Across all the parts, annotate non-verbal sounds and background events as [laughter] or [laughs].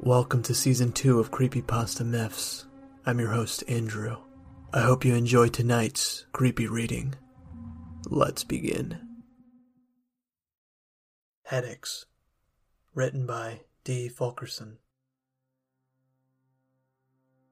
Welcome to season two of Creepypasta Myths. I'm your host, Andrew. I hope you enjoy tonight's creepy reading. Let's begin. Headaches, written by D. Fulkerson.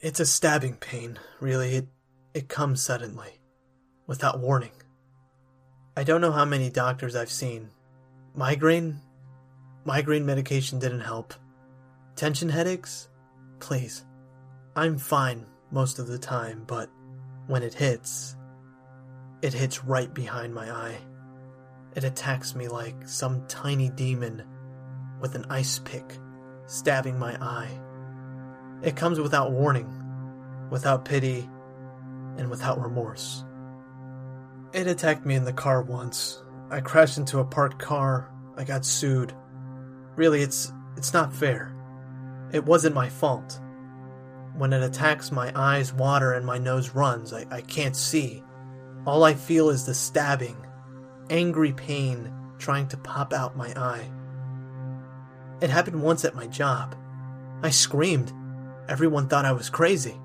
It's a stabbing pain, really. It, it comes suddenly, without warning. I don't know how many doctors I've seen. Migraine? Migraine medication didn't help. Tension headaches? Please. I'm fine most of the time, but when it hits, it hits right behind my eye. It attacks me like some tiny demon with an ice pick stabbing my eye. It comes without warning, without pity, and without remorse. It attacked me in the car once. I crashed into a parked car. I got sued. Really, it's it's not fair. It wasn't my fault. When it attacks, my eyes water and my nose runs. I, I can't see. All I feel is the stabbing, angry pain trying to pop out my eye. It happened once at my job. I screamed. Everyone thought I was crazy.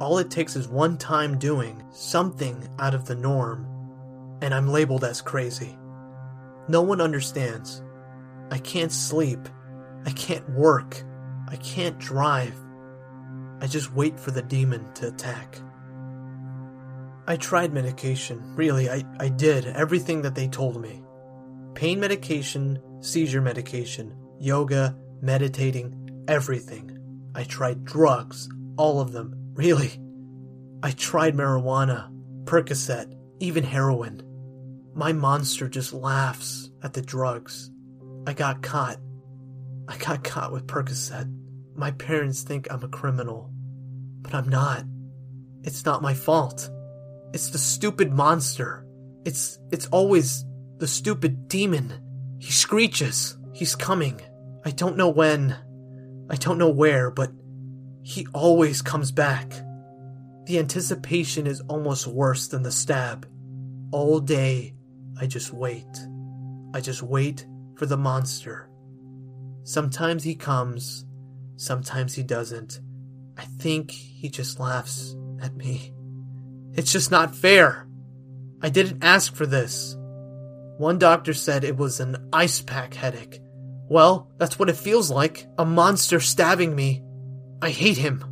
All it takes is one time doing something out of the norm, and I'm labeled as crazy. No one understands. I can't sleep. I can't work. I can't drive. I just wait for the demon to attack. I tried medication, really, I, I did everything that they told me pain medication, seizure medication, yoga, meditating, everything. I tried drugs, all of them, really. I tried marijuana, Percocet, even heroin. My monster just laughs at the drugs. I got caught. I got caught with Percocet. My parents think I'm a criminal, but I'm not. It's not my fault. It's the stupid monster. It's it's always the stupid demon. He screeches. He's coming. I don't know when. I don't know where, but he always comes back. The anticipation is almost worse than the stab. All day, I just wait. I just wait for the monster. Sometimes he comes, sometimes he doesn't. I think he just laughs at me. It's just not fair. I didn't ask for this. One doctor said it was an ice pick headache. Well, that's what it feels like. A monster stabbing me. I hate him.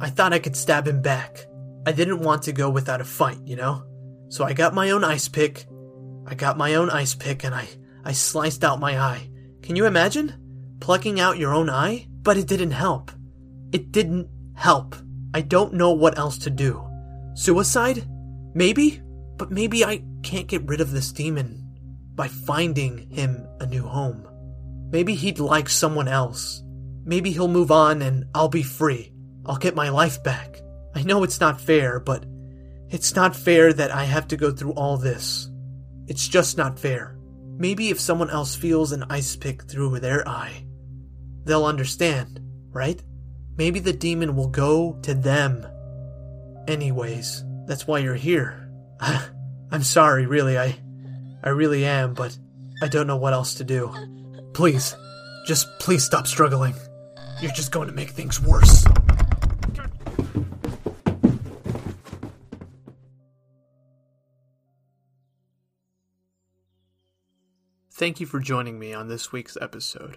I thought I could stab him back. I didn't want to go without a fight, you know? So I got my own ice pick. I got my own ice pick and I, I sliced out my eye. Can you imagine? Plucking out your own eye? But it didn't help. It didn't help. I don't know what else to do. Suicide? Maybe? But maybe I can't get rid of this demon by finding him a new home. Maybe he'd like someone else. Maybe he'll move on and I'll be free. I'll get my life back. I know it's not fair, but it's not fair that I have to go through all this. It's just not fair. Maybe if someone else feels an ice pick through their eye, they'll understand, right? Maybe the demon will go to them. Anyways, that's why you're here. [laughs] I'm sorry, really, I I really am, but I don't know what else to do. Please, just please stop struggling. You're just going to make things worse. Thank you for joining me on this week's episode.